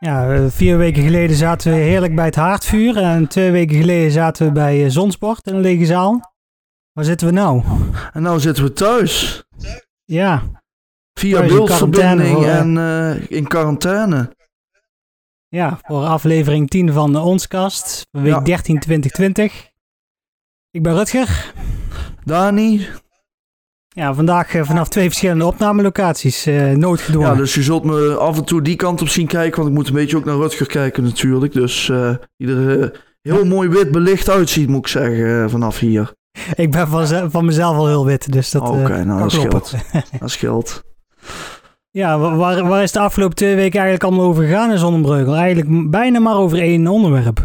Ja, eh, vier weken geleden zaten we heerlijk bij het haardvuur. En twee weken geleden zaten we bij eh, Zonsport in een lege zaal. Waar zitten we nou? En nou zitten we thuis. Ja, Via beeldverbinding en eh, in quarantaine. ja voor aflevering 10 van de Onskast. Week Ja. 13 2020. Ik ben Rutger. Dani. Ja, vandaag eh, vanaf twee verschillende opnamelocaties. eh noodgedwongen. Ja, dus je zult me af en toe die kant op zien kijken. Want ik moet een beetje ook naar Rutger kijken natuurlijk. Dus die er eh, heel mooi wit belicht uitziet, moet ik zeggen, vanaf hier. Ik ben van, van mezelf al heel wit, dus dat Oké, nou dat scheelt. Dat scheelt. Ja, wa- waar, waar is de afgelopen twee weken eigenlijk allemaal over gegaan in Zonnebreugel? Eigenlijk bijna maar over één onderwerp.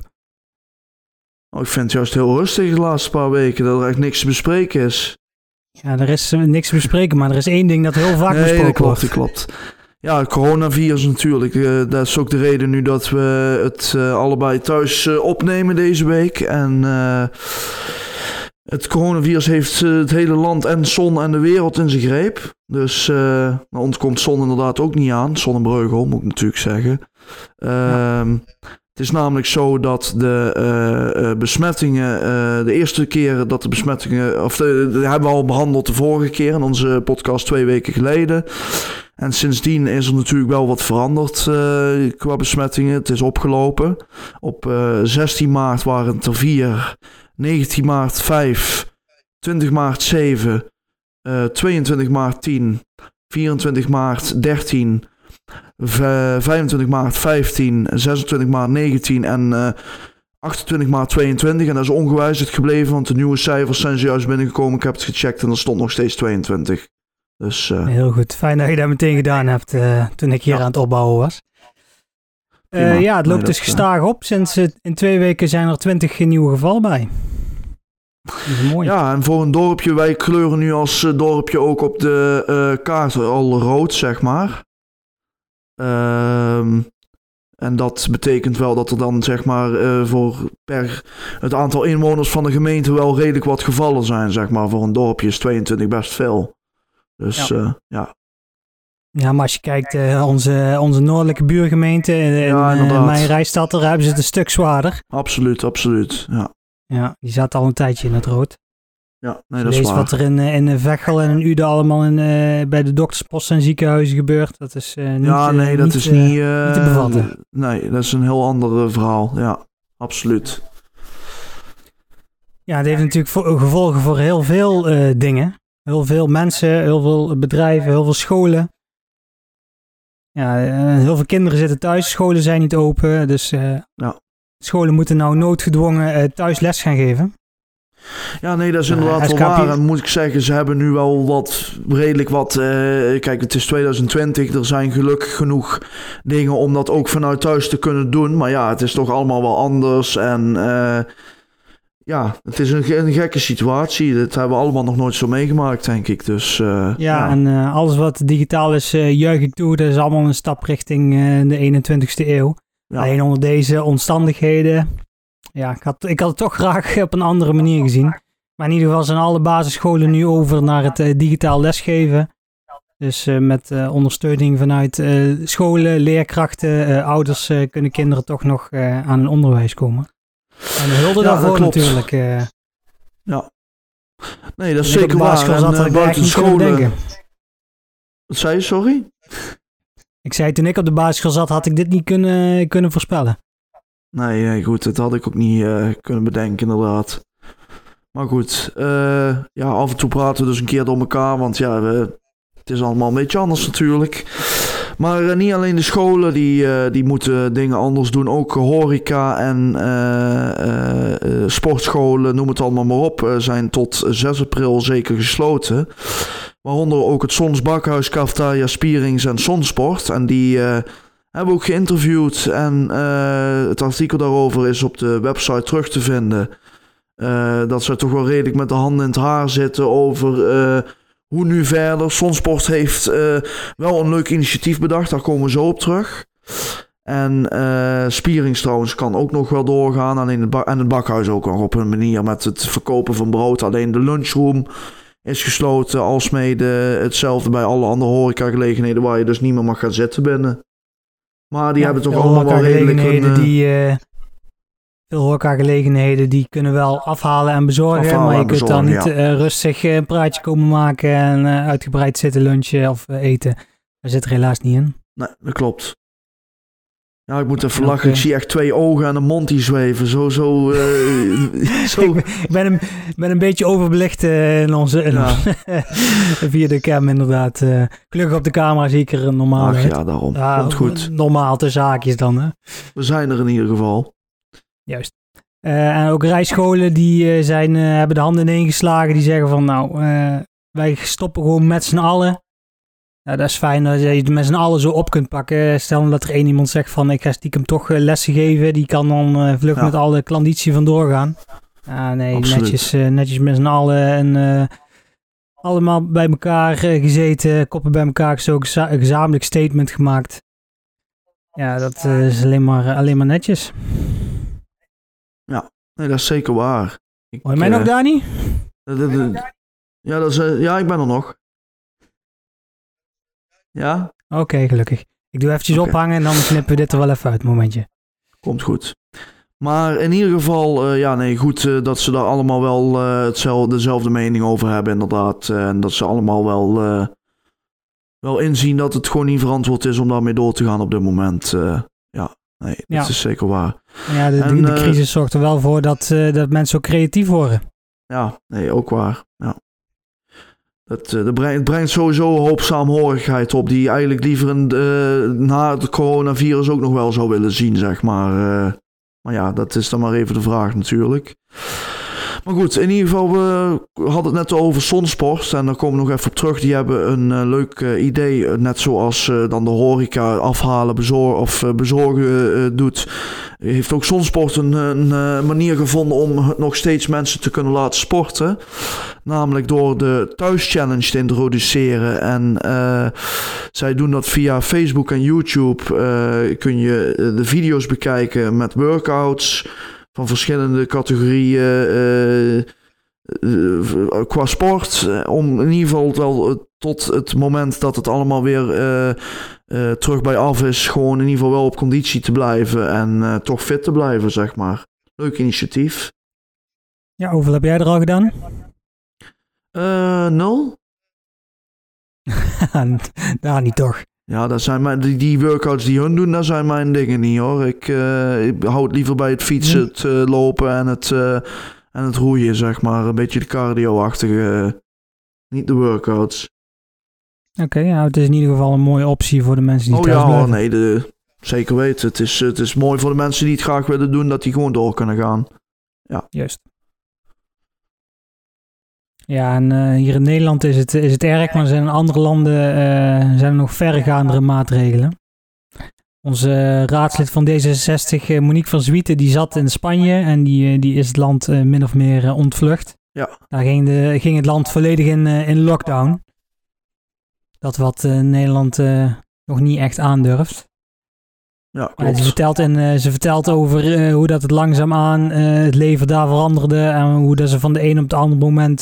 Oh, ik vind het juist heel rustig de laatste paar weken. Dat er echt niks te bespreken is. Ja, er is eh, niks te bespreken, maar er is één ding dat heel vaak nee, besproken dat klopt, wordt. dat klopt. Ja, het coronavirus natuurlijk. Eh, dat is ook de reden nu dat we het eh, allebei thuis opnemen deze week. En het coronavirus heeft het hele land en zon en de wereld in zijn greep. Dus nou, ons komt zon inderdaad ook niet aan. Zonnebreugel, moet ik natuurlijk zeggen. Ehm, Het is namelijk zo dat de eh, besmettingen, eh, de eerste keer dat de besmettingen, of de, hebben we al behandeld de vorige keer in onze podcast twee weken geleden. En sindsdien is er natuurlijk wel wat veranderd eh, qua besmettingen. Het is opgelopen. Op eh, 16 maart waren het er 4, 19 maart 5, 20 maart 7, eh, 22 maart 10, 24 maart 13, v- 25 maart 15, 26 maart 19 en eh, 28 maart 22. En dat is ongewijzigd gebleven, want de nieuwe cijfers zijn zojuist binnengekomen. Ik heb het gecheckt en er stond nog steeds 22. Dus eh, Heel goed, fijn dat je dat meteen gedaan hebt eh, toen ik hier Ja. aan het opbouwen was. Eh, Prima. ja, het loopt Nee, dus eh, gestaag op. Sinds eh, in twee weken zijn er twintig nieuwe gevallen bij. Mooi. Ja, en voor een dorpje, wij kleuren nu als eh, dorpje ook op de eh kaart al rood, zeg maar. Ehm, en dat betekent wel dat er dan, zeg maar, eh, voor per het aantal inwoners van de gemeente wel redelijk wat gevallen zijn, zeg maar. Voor een dorpje is 22 best veel. Dus Ja. ja, ja. Ja, maar als je kijkt, eh, onze, onze noordelijke buurgemeente eh, in Ja, eh, mijn Rijstad, daar hebben ze het een stuk zwaarder. absoluut, absoluut. Ja, Ja, die zaten al een tijdje in het rood. Ja nee, dat is waar. wat er in, eh, in Veghel en in Uden allemaal in, eh, bij de dokterspost en ziekenhuizen gebeurt. Dat is eh, niet, ja, eh, nee, dat niet, is eh, niet... eh, niet te bevatten. Nee, dat is een heel ander eh, verhaal. Ja, absoluut. Ja, het heeft natuurlijk vo- gevolgen voor heel veel eh, dingen. Heel veel mensen, heel veel bedrijven, heel veel scholen. Ja, eh, heel veel kinderen zitten thuis, scholen zijn niet open. Dus eh, Ja. scholen moeten nou noodgedwongen eh, thuis les gaan geven. Ja, nee, dat is inderdaad wel waar. En moet ik zeggen, ze hebben nu wel wat, redelijk wat... eh, kijk, het is 2020, er zijn gelukkig genoeg dingen om dat ook vanuit thuis te kunnen doen. Maar ja, het is toch allemaal wel anders. En eh, ja, het is een, ge- een gekke situatie. Dat hebben we allemaal nog nooit zo meegemaakt, denk ik. Dus eh, Ja, en alles wat digitaal is, eh, juich ik toe. Dat is allemaal een stap richting de 21ste eeuw. Ja. Alleen onder deze omstandigheden. Ja, ik had, ik had het toch graag op een andere manier gezien. Maar in ieder geval zijn alle basisscholen nu over naar het eh, digitaal lesgeven. Dus eh, met eh, ondersteuning vanuit scholen, leerkrachten, ouders kunnen kinderen toch nog aan een onderwijs komen. En de hulde Ja, daarvoor natuurlijk. eh, Nee, dat is zeker waar. En, zat, buiten scholen... Wat zei je, sorry? Ik zei toen ik op de basisschool zat, had ik dit niet kunnen, kunnen voorspellen. Nee, goed, dat had ik ook niet eh, kunnen bedenken, inderdaad. Maar goed, eh, ja, af en toe praten we dus een keer door elkaar, want ja, het is allemaal een beetje anders natuurlijk. Maar eh, niet alleen de scholen die, die moeten dingen anders doen, ook horeca en sportscholen, noem het allemaal maar op, zijn tot 6 april zeker gesloten. Waaronder ook het Sonsbakhuis, Cafetaria, Spierings en Sonsport. En die hebben we ook geïnterviewd en eh, het artikel daarover is op de website terug te vinden. Eh, dat ze toch wel redelijk met de handen in het haar zitten over eh, hoe nu verder. Sonsport heeft wel een leuk initiatief bedacht, daar komen we zo op terug. En Spierings trouwens kan ook nog wel doorgaan. Alleen het en het bakhuis ook nog op een manier met het verkopen van brood. Alleen de lunchroom is gesloten. Alsmede hetzelfde bij alle andere horecagelegenheden waar je dus niet meer mag gaan zitten binnen. Maar die Ja, hebben toch allemaal wel redelijk eh, die, eh, veel horecagelegenheden die kunnen wel afhalen en bezorgen, Afhalen maar je kunt dan niet eh, rustig een praatje komen maken en uitgebreid zitten lunchen of eten. Daar zit er helaas niet in. Nee, dat klopt. Ja, ik moet even lachen. Ik zie echt twee ogen en een mond die zweven. Zo, zo, eh, zo. Ik ben, ik ben een, ben een beetje overbelicht eh, in onze, in Ja. onze- via de cam inderdaad. eh. gelukkig op de camera zie ik er normaal Ach ja, daarom. Ja, Komt goed. Normaal te zaakjes dan, hè? We zijn er in ieder geval. Juist. En ook rijscholen die zijn, hebben de handen ineengeslagen. Die zeggen van nou, wij stoppen gewoon met z'n allen. Ja, dat is fijn dat je het met z'n allen zo op kunt pakken. Stel nou dat er één iemand zegt van ik ga stiekem toch eh, lessen geven. Die kan dan eh, vlug Ja. met alle klanditie vandoor gaan. Ja, nee, Absoluut. netjes, eh, netjes met z'n allen en allemaal bij elkaar gezeten. Koppen bij elkaar za- een gezamenlijk statement gemaakt. Ja, dat is alleen maar, alleen maar netjes. Nee, dat is zeker waar. Ik, Hoor je mij nog, Dani? ja, dat is, ja, ik ben er nog. Ja, Oké, gelukkig. Ik doe eventjes ophangen en dan knippen we dit er wel even uit, momentje. komt goed. Maar in ieder geval, eh, ja, nee, goed eh, dat ze daar allemaal wel eh, hetzelfde, dezelfde mening over hebben, inderdaad. En dat ze allemaal wel, wel inzien dat het gewoon niet verantwoord is om daarmee door te gaan op dit moment. Ja, nee, dat Ja. is zeker waar. Ja, de, de, En, de eh, crisis zorgt er wel voor dat, dat mensen ook creatief worden. Ja, nee, ook waar. Ja. Het, eh, het brengt sowieso een hoop saamhorigheid op, die eigenlijk liever eh, na het coronavirus ook nog wel zou willen zien, zeg maar. Eh, maar ja, dat is dan maar even de vraag natuurlijk. Maar goed, in ieder geval, we hadden het net over Sonsport. En daar komen we nog even op terug. Die hebben een eh, leuk eh, idee. eh, Net zoals dan de horeca afhalen bezor of bezorgen doet. Heeft ook Sonsport een, een manier gevonden om nog steeds mensen te kunnen laten sporten. Namelijk door de thuischallenge te introduceren. En zij doen dat via Facebook en YouTube. kun je de video's bekijken met workouts van verschillende categorieën eh, eh, qua sport. eh, Om in ieder geval wel eh, tot het moment dat het allemaal weer eh, eh, terug bij af is, gewoon in ieder geval wel op conditie te blijven en eh, toch fit te blijven, zeg maar. Leuk initiatief. Ja, hoeveel heb jij er al gedaan? Eh, nul? Daar niet toch. Ja, dat zijn mijn, die, die workouts die hun doen, dat zijn mijn dingen niet hoor. Ik, eh, ik hou het liever bij het fietsen, Hm. het eh, lopen en het, eh, en het roeien, zeg maar. Een beetje de cardio-achtige, niet de workouts. Oké, ja, het is in ieder geval een mooie optie voor de mensen die Oh thuis ja, blijven. nee, de, zeker weten. Het is, het is mooi voor de mensen die het graag willen doen, dat die gewoon door kunnen gaan. Juist. Ja, en eh, hier in Nederland is het, is het erg, maar zijn in andere landen eh, zijn er nog verregaandere maatregelen. Onze eh, raadslid van D66, eh, Monique van Zwieten, die zat in Spanje en die, die is het land min of meer ontvlucht. Ja. Daar ging, de, ging het land volledig in, in lockdown. Dat wat Nederland nog niet echt aandurft. Ja, klopt. ze, vertelt in, eh, ze vertelt over eh, hoe dat het langzaamaan eh het leven daar veranderde. En hoe dat ze van de een op het andere moment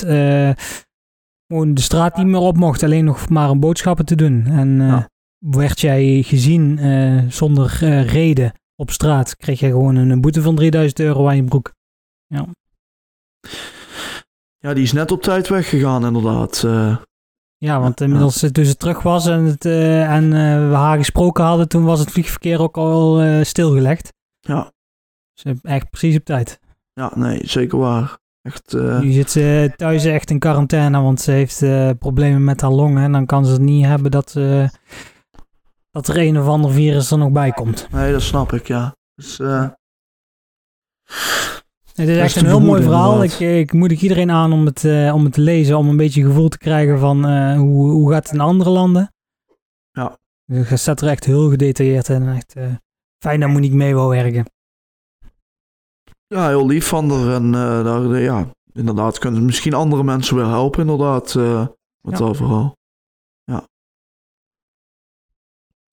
gewoon de straat niet meer op mocht. Alleen nog maar om boodschappen te doen. En Ja. werd jij gezien zonder reden op straat, kreeg je gewoon een boete van 3000 euro aan je broek. Ja, die is net op tijd weggegaan, inderdaad. Ja, want inmiddels eh, toen ze terug was en, het, eh, en eh, we haar gesproken hadden, toen was het vliegverkeer ook al stilgelegd. ja, Dus eh, echt precies op tijd. ja, nee, zeker waar. Echt, Nu zit ze thuis echt in quarantaine, want ze heeft problemen met haar longen. En dan kan ze het niet hebben dat, dat er een of ander virus er nog bij komt. nee, dat snap ik, ja. Dus, Het is echt een heel mooi verhaal. Ik, ik moedig iedereen aan om het, eh, om het te lezen, om een beetje gevoel te krijgen van eh, hoe, hoe gaat het in andere landen. Ja. Dus Het staat er echt heel gedetailleerd in. en Echt, eh, fijn dat Monique mee wil werken. ja, heel lief van haar. En daar, ja, inderdaad, kunnen misschien andere mensen wel helpen, inderdaad. met Ja. dat verhaal.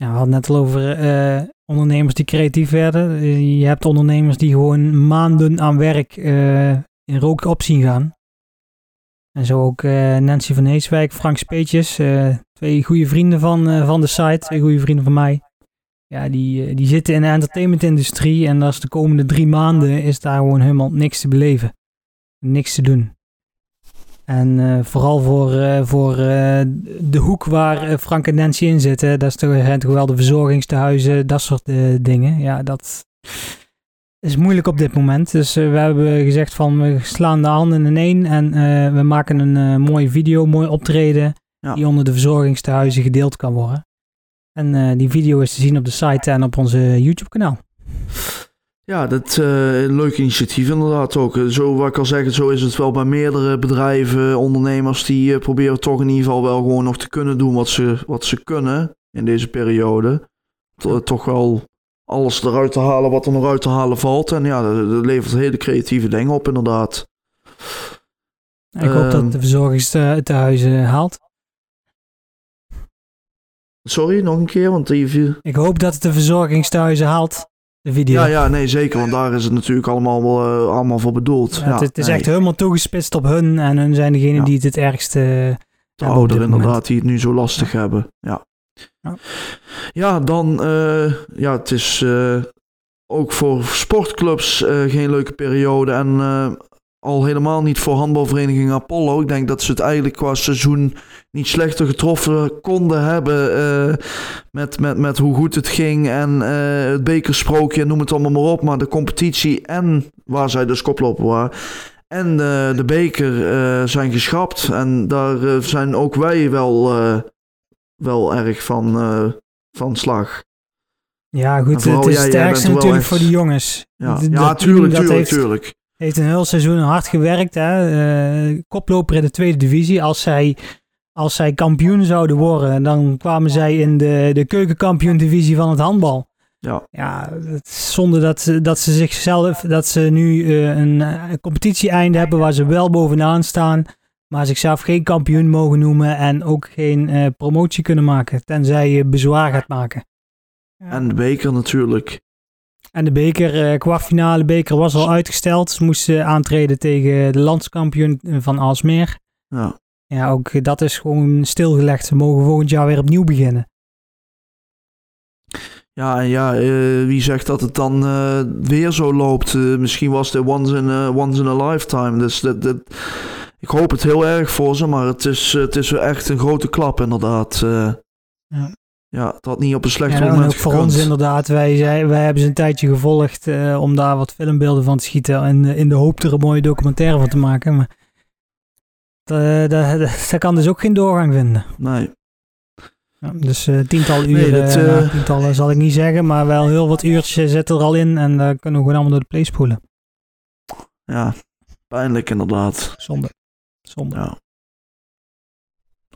Ja, we hadden net al over eh, ondernemers die creatief werden. Eh, je hebt ondernemers die gewoon maanden aan werk eh, in rook op zien gaan. En zo ook Nancy van Heeswijk, Frank Speetjes. twee goede vrienden van, van de site. Twee goede vrienden van mij. ja, die, die zitten in de entertainmentindustrie en dat is de komende drie maanden is daar gewoon helemaal niks te beleven. Niks te doen. En uh, vooral voor, uh, voor uh, de hoek waar Frank en Nancy in zitten, dat is toch, zijn toch wel de verzorgingstehuizen, dat soort dingen. Ja, dat is moeilijk op dit moment. Dus we hebben gezegd van we slaan de handen in één en we maken een mooie video, mooi optreden, ja. die onder de verzorgingstehuizen gedeeld kan worden. En die video is te zien op de site en op onze YouTube kanaal. Ja, dat uh, leuk initiatief inderdaad ook. Zo wat ik al zeg, zo is het wel bij meerdere bedrijven, ondernemers die uh, proberen toch in ieder geval wel gewoon nog te kunnen doen wat ze, wat ze kunnen in deze periode. toch wel alles eruit te halen wat er nog uit te halen valt. En ja, dat, dat levert hele creatieve dingen op inderdaad. Ik hoop dat ehm, de verzorgingstehuizen haalt. Sorry, nog een keer, want die... Ik hoop dat het de verzorgingstehuizen haalt video. Ja, ja, nee, zeker. Want daar is het natuurlijk allemaal, uh, allemaal voor bedoeld. Ja, het, is echt helemaal toegespitst op hun. En hun zijn degene die het het ergste De ouderen inderdaad, die het nu zo lastig hebben. Ja. Ja, dan... Uh, ja, het is... Uh, ook voor sportclubs geen leuke periode. En al helemaal niet voor handbalvereniging Apollo. Ik denk dat ze het eigenlijk qua seizoen niet slechter getroffen konden hebben. Uh, met, met, met hoe goed het ging en uh, het bekersprookje, noem het allemaal maar op. Maar de competitie en waar zij dus koploper waren. En uh, de beker zijn geschrapt. En daar zijn ook wij wel, wel erg van, van slag. Ja, goed, het is het sterkste natuurlijk voor de jongens. Ja, ja tuurlijk, tuurlijk, tuurlijk heeft een heel seizoen hard gewerkt. Hè? Uh, koploper in de tweede divisie. Als zij, als zij kampioen zouden worden, dan kwamen zij in de, de keukenkampioen-divisie van het handbal. Ja. Ja, zonder dat ze, dat ze zichzelf, dat ze nu uh, een, een competitie-einde hebben waar ze wel bovenaan staan, maar zichzelf geen kampioen mogen noemen en ook geen uh, promotie kunnen maken, tenzij je bezwaar gaat maken. Ja. En de beker natuurlijk. En de beker, uh, kwartfinale beker was al uitgesteld. Ze moesten aantreden tegen de landskampioen van Alsmeer. Ja. Ja, ook dat is gewoon stilgelegd. Ze mogen volgend jaar weer opnieuw beginnen. Ja, en ja, uh, wie zegt dat het dan uh, weer zo loopt? Misschien was het once in a, once in a lifetime. Dus dat, dat, ik hoop het heel erg voor ze, maar het is, het is echt een grote klap inderdaad. Ja. Ja, het had niet op een slecht ja, moment voor ons inderdaad. Wij, wij hebben ze een tijdje gevolgd uh, om daar wat filmbeelden van te schieten. En uh, in de hoop er een mooie documentaire van te maken. Maar dat, dat, dat kan dus ook geen doorgang vinden. Nee. Ja, dus uh, tiental uren, nee, dat, nou, tientallen zal ik niet zeggen. Maar wel heel wat uurtjes zitten er al in. En dan kunnen we gewoon allemaal door de play spoelen. Ja, pijnlijk inderdaad. Zonde. Zonde. Ja.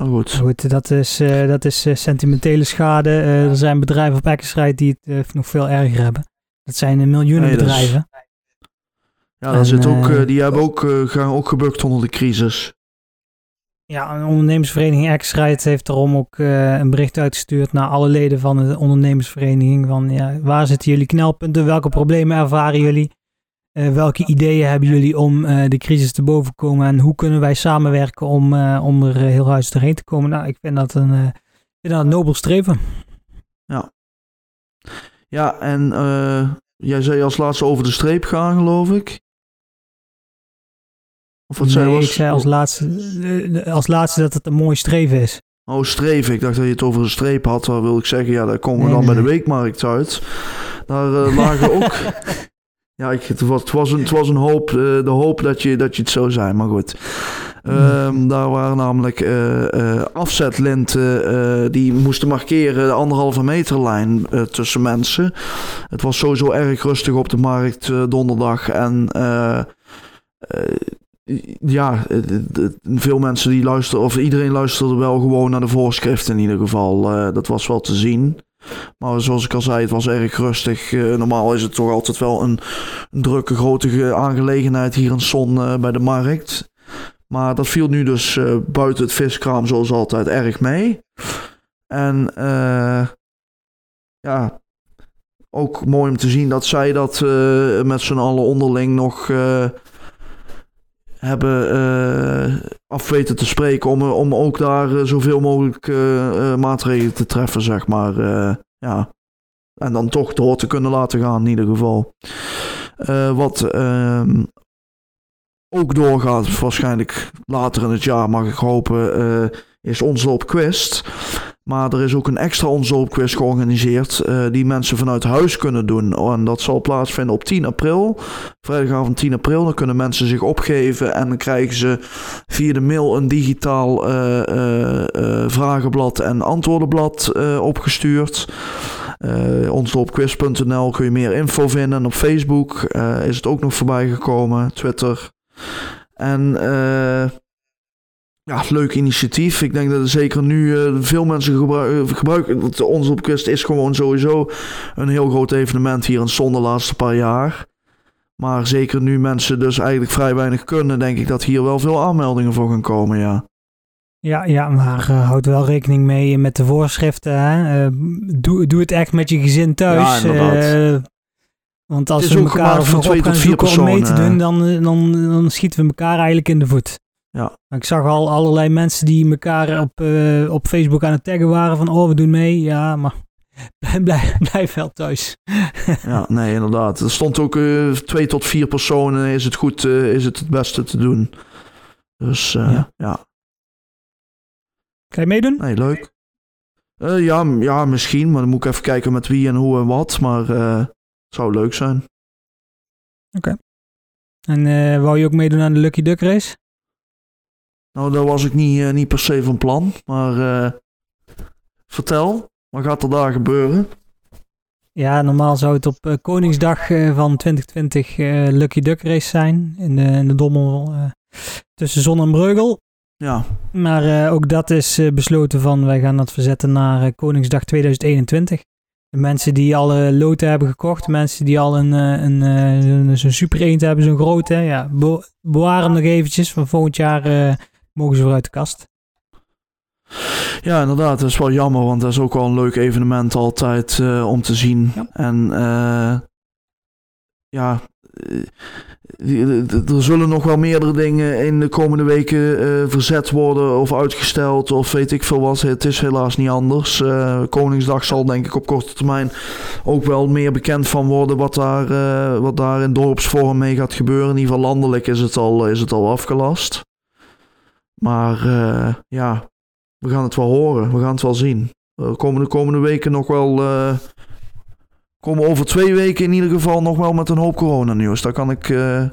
Oh, goed. goed. dat is, uh, dat is uh, sentimentele schade. Uh, er zijn bedrijven op Eckenstrijd die het nog veel erger hebben. Dat zijn miljoenen nee, bedrijven. Is... Ja, zit ook, die hebben ook, gaan ook gebukt onder de crisis. Ja, een ondernemersvereniging Eckenstrijd heeft daarom ook een bericht uitgestuurd naar alle leden van de ondernemersvereniging. Van ja, waar zitten jullie knelpunten? Welke problemen ervaren jullie? Uh, welke ideeën hebben jullie om uh, de crisis te boven te komen en hoe kunnen wij samenwerken om, uh, om er heel huis doorheen te komen? Nou, ik vind dat een, vind dat een nobel streven. Ja. Ja, en jij zei als laatste over de streep gaan, geloof ik. Of wat nee, zei was? ik zei als laatste, als laatste dat het een mooi streven is. Oh, streven. Ik dacht dat je het over een streep had. Dan wil ik zeggen, ja, daar komen we dan bij de weekmarkt uit. Daar lagen ook... Ja, het, was, een, het was een hoop, uh, de hoop dat je, dat je het zou zijn, maar goed. Um, daar waren namelijk uh, uh, afzetlinten die moesten markeren de anderhalve meterlijn tussen mensen. Het was sowieso erg rustig op de markt donderdag. En ja, veel mensen die luisteren, of iedereen luisterde wel gewoon naar de voorschriften in ieder geval. dat was wel te zien. Maar zoals ik al zei, het was erg rustig. Uh, normaal is het toch altijd wel een, drukke, grote aangelegenheid hier in Son uh, bij de markt. Maar dat viel nu dus uh, buiten het viskraam zoals altijd erg mee. En ja, ook mooi om te zien dat zij dat met z'n allen onderling nog hebben uh, af weten te spreken om, om ook daar uh, zoveel mogelijk maatregelen te treffen, zeg maar. ja. en dan toch door te kunnen laten gaan in ieder geval. Wat ehm, ook doorgaat, waarschijnlijk later in het jaar mag ik hopen, is onze op Quest. Maar er is ook een extra quiz georganiseerd uh, die mensen vanuit huis kunnen doen. En dat zal plaatsvinden op 10 april. Vrijdagavond 10 april. Dan kunnen mensen zich opgeven en dan krijgen ze via de mail een digitaal uh, uh, vragenblad en antwoordenblad opgestuurd. Uh, kun je meer info vinden. En op Facebook is het ook nog voorbij gekomen. Twitter. En ja, leuk initiatief. Ik denk dat er zeker nu uh, veel mensen uh, gebruiken. Want Ons op Kust is gewoon sowieso een heel groot evenement hier in Zon de laatste paar jaar. Maar zeker nu mensen dus eigenlijk vrij weinig kunnen, denk ik dat hier wel veel aanmeldingen voor gaan komen, ja. Ja, ja maar uh, houd wel rekening mee met de voorschriften. Hè? doe, doe het echt met je gezin thuis. Ja, want als we elkaar voor twee tot vier personen mee te doen, dan, dan, dan schieten we elkaar eigenlijk in de voet. Ja. Ik zag al allerlei mensen die elkaar op, uh, op Facebook aan het taggen waren van oh we doen mee. Ja, maar blijf, blijf wel thuis. ja, nee inderdaad. Er stond ook uh, twee tot vier personen is het goed, uh, is het het beste te doen. Dus ja. ja. Kan je meedoen? Nee, leuk. ja, ja, misschien, maar dan moet ik even kijken met wie en hoe en wat. Maar het zou leuk zijn. Oké. Okay. En wou je ook meedoen aan de Lucky Duck race? Nou, daar was ik niet, uh, niet per se van plan. Maar uh, vertel, wat gaat er daar gebeuren? Ja, normaal zou het op uh, Koningsdag van 2020 Lucky Duck Race zijn. In de, in de Dommel tussen Zon en Breugel. Ja. Maar ook dat is besloten van wij gaan dat verzetten naar Koningsdag 2021. De mensen die al uh, loten hebben gekocht, mensen die al een, een, een, zo'n super eend hebben, zo'n grote, ja, be bewaar hem nog eventjes. Van volgend jaar mogen ze weer uit de kast. Ja, inderdaad. Dat is wel jammer, want dat is ook wel een leuk evenement altijd uh, om te zien. Ja. En uh, ja, uh, er zullen nog wel meerdere dingen in de komende weken verzet worden of uitgesteld of weet ik veel wat. Het is helaas niet anders. Koningsdag zal denk ik op korte termijn ook wel meer bekend van worden wat daar, wat daar in dorpsvorm mee gaat gebeuren. In ieder geval landelijk is het al, is het al afgelast. Maar uh, ja, we gaan het wel horen. We gaan het wel zien. De komende, komende weken nog wel. Uh, komen over twee weken in ieder geval nog wel met een hoop coronanieuws. Dat kan ik, uh,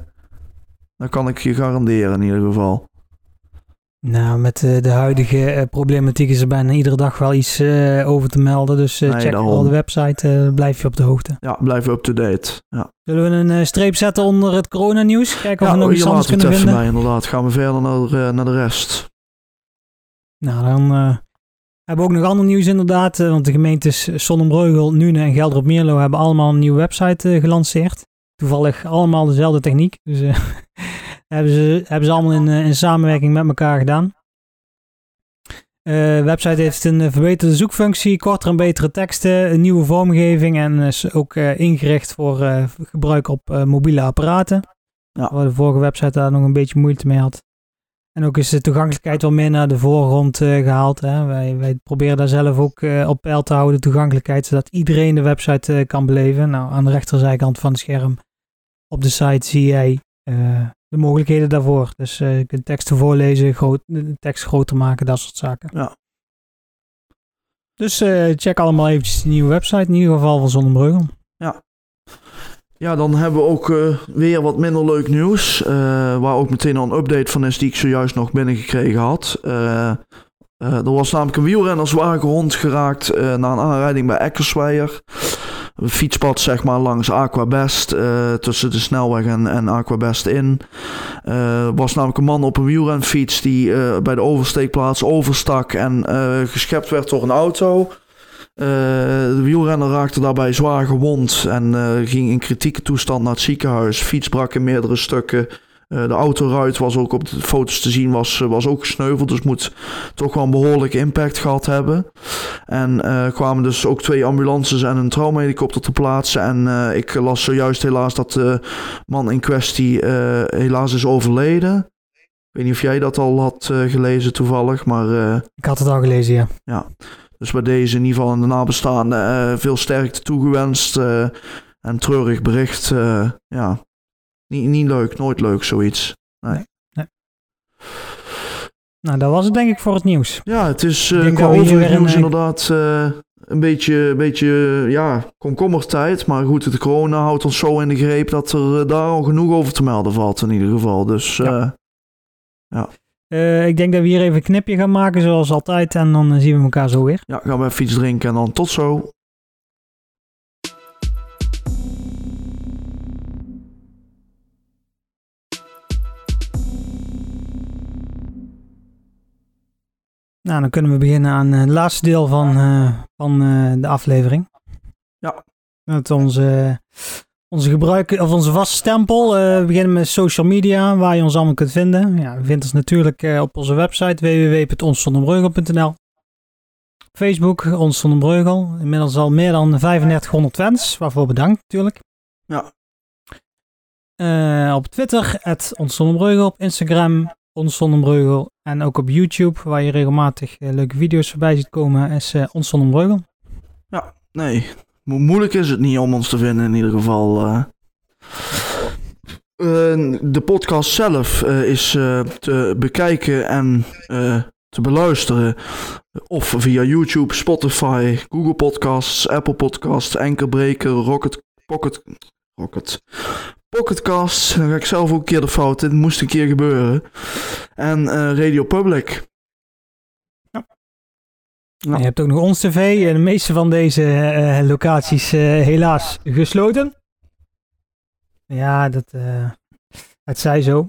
dat kan ik je garanderen in ieder geval. Nou, met uh, de huidige uh, problematiek is er bijna iedere dag wel iets uh, over te melden. Dus nee, check al de website, blijf je op de hoogte. Ja, blijf up-to-date. Ja. Zullen we een streep zetten onder het coronanieuws? Kijken of ja, we nog iets anders kunnen vinden? Ja, inderdaad. Gaan we verder naar, naar de rest. Nou, dan hebben we ook nog ander nieuws inderdaad. want de gemeentes Sonnenbreugel, Nune en Gelder op Meerlo hebben allemaal een nieuwe website gelanceerd. Toevallig allemaal dezelfde techniek. Dus hebben ze, hebben ze allemaal in, eh, in samenwerking met elkaar gedaan. Eh, de website heeft een eh, verbeterde zoekfunctie, kortere en betere teksten, een nieuwe vormgeving en is ook ingericht voor gebruik op mobiele apparaten. Ja. Waar de vorige website daar nog een beetje moeite mee had. En ook is de toegankelijkheid wel meer naar de voorgrond gehaald. Hè. Wij, wij proberen daar zelf ook op peil te houden, toegankelijkheid, zodat iedereen de website kan beleven. Nou, aan de rechterzijkant van het scherm op de site zie jij de mogelijkheden daarvoor. Dus uh, je kunt teksten voorlezen, groot, de tekst groter maken, dat soort zaken. Ja. Dus uh, check allemaal eventjes de nieuwe website, in ieder geval van Zonnebreugel. Ja. Ja, dan hebben we ook uh, weer wat minder leuk nieuws. waar ook meteen al een update van is die ik zojuist nog binnengekregen had. er was namelijk een wielrenner zwaar gewond geraakt na een aanrijding bij Eckersweijer fietspad zeg maar langs Aquabest uh, tussen de snelweg en, en Aquabest in. Uh, was namelijk een man op een wielrenfiets die uh, bij de oversteekplaats overstak en geschept werd door een auto. de wielrenner raakte daarbij zwaar gewond en ging in kritieke toestand naar het ziekenhuis. Fiets brak in meerdere stukken. Uh, de autoruit was ook op de foto's te zien, was, was ook gesneuveld. Dus moet toch wel een behoorlijke impact gehad hebben. En uh, kwamen dus ook twee ambulances en een traumahelikopter te plaatsen. En uh, ik las zojuist helaas dat de man in kwestie helaas is overleden. Ik weet niet of jij dat al had gelezen toevallig, maar... ik had het al gelezen, ja. Ja. Dus bij deze in ieder geval aan de nabestaanden eh, veel sterkte toegewenst. eh, en treurig bericht. eh, ja, niet, niet leuk, nooit leuk zoiets. Nou, dat was het denk ik voor het nieuws. Ja, het is denk qua nieuws eh, inderdaad eh, een beetje, een beetje ja, komkommertijd. Maar goed, de corona houdt ons zo in de greep dat er daar al genoeg over te melden valt in ieder geval. Dus Ja. Eh, ik denk dat we hier even een knipje gaan maken, zoals altijd. En dan zien we elkaar zo weer. ja, gaan we even iets drinken en dan tot zo. Nou, dan kunnen we beginnen aan eh, het laatste deel van, eh, van eh, de aflevering. Ja. Met onze, onze, gebruik, of onze vaste stempel. We beginnen met social media, waar je ons allemaal kunt vinden. Ja, je vindt ons natuurlijk op onze website www.onszonderbreugel.nl Facebook, Ons Zonder Breugel. Inmiddels al meer dan 3500 fans, waarvoor bedankt natuurlijk. Ja. Op Twitter, het Ons Zonder Breugel. Op Instagram, Ons Zonder Breugel. En ook op YouTube, waar je regelmatig eh, leuke video's voorbij ziet komen, is eh, Ons Zonder Breugel. Nee, mo- moeilijk is het niet om ons te vinden in ieder geval. eh. De podcast zelf is te bekijken en te beluisteren. Of via YouTube, Spotify, Google Podcasts, Apple Podcasts, Anchorbreaker, Rocket, Pocket, Rocket, Pocketcast. Dan ga ik zelf ook een keer de fout in. moest een keer gebeuren. En eh, Radio Public. Ja. Je hebt ook nog Ons TV. En de meeste van deze eh, locaties eh, helaas gesloten. Ja, dat, eh, het zij zo.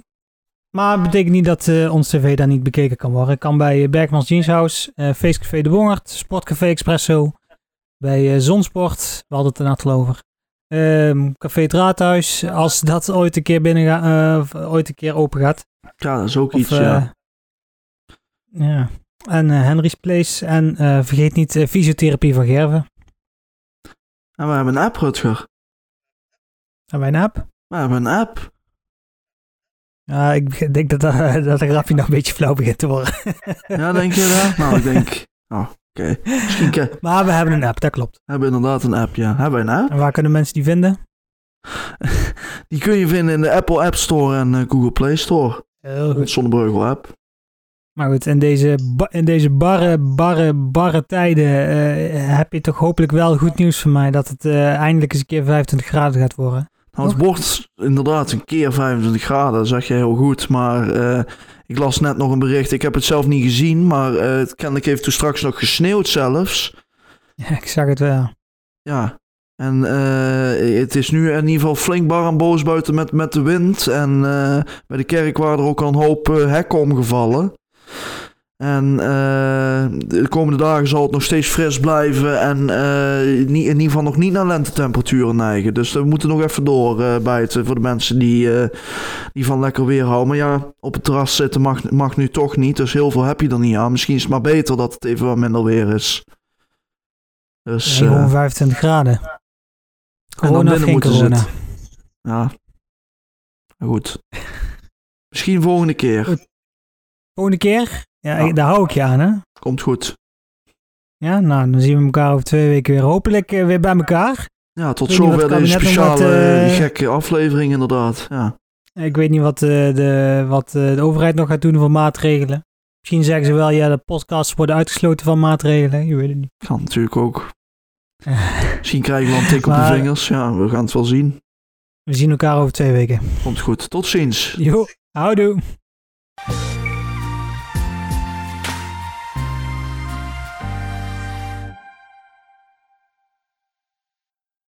Maar het betekent niet dat eh, ons tv daar niet bekeken kan worden. Kan bij Bergmans Jeans House, eh Feestcafé De Bongert, Sportcafé Expresso, bij eh, Zonsport, we hadden het er net al over. Ehm, Café het Raadhuis, als dat ooit een keer binnen gaat, eh, ooit een keer open gaat. Ja, dat is ook Of, iets, eh, ja. ja. En eh, Henry's Place. En vergeet niet fysiotherapie van Gerven. En we hebben een app, Rutger. Hebben wij een app? We hebben een app. Ja, ik denk dat, dat, dat de grapje nog een beetje flauw begint te worden. Ja, denk je dat? Nou, ik denk... Oh, oké. Maar we hebben een app, dat klopt. hebben we inderdaad een app, ja. Hebben we een app? En waar kunnen mensen die vinden? Die kun je vinden in de Apple App Store en eh, Google Play Store. Heel Zonnebreugel app. Maar goed, in deze, in deze barre, barre, barre tijden eh, heb je toch hopelijk wel goed nieuws voor mij. Dat het eh, eindelijk eens een keer 25 graden gaat worden. Nou, het wordt inderdaad een keer 25 graden, dat zeg je heel goed. Maar ik las net nog een bericht, ik heb het zelf niet gezien, maar eh, het kennelijk heeft toen straks nog gesneeuwd zelfs. Ja, ik zag het wel. Ja, en eh, het is nu in ieder geval flink bar en boos buiten met, met de wind. En eh, bij de kerk waren er ook al een hoop hekken omgevallen. En eh, de komende dagen zal het nog steeds fris blijven en eh, in ieder geval nog niet naar lentetemperaturen neigen. Dus we moeten nog even door eh, bijten voor de mensen die, eh, die van lekker weer houden. Maar ja, op het terras zitten mag, mag nu toch niet, dus heel veel heb je er niet aan. Misschien is het maar beter dat het even wat minder weer is. Dus, Ja, eh, gewoon 25 graden. en dan binnen corona? zitten. Ja. Goed. Misschien volgende keer. Volgende keer? Ja, Ja. ik- daar hou ik je aan, hè? Komt goed. Ja, nou, dan zien we elkaar over twee weken weer. Hopelijk eh, weer bij elkaar. Ja, tot zover deze speciale wat, eh, gekke aflevering inderdaad. Ja. Ik weet niet wat, eh, de, wat eh, de overheid nog gaat doen voor maatregelen. Misschien zeggen ze wel, ja, de podcasts worden uitgesloten van maatregelen. Je weet het niet. Kan natuurlijk ook. Misschien krijgen we een tik op de vingers. Ja, we gaan het wel zien. We zien elkaar over twee weken. Komt goed. Tot ziens. Jo, houdoe.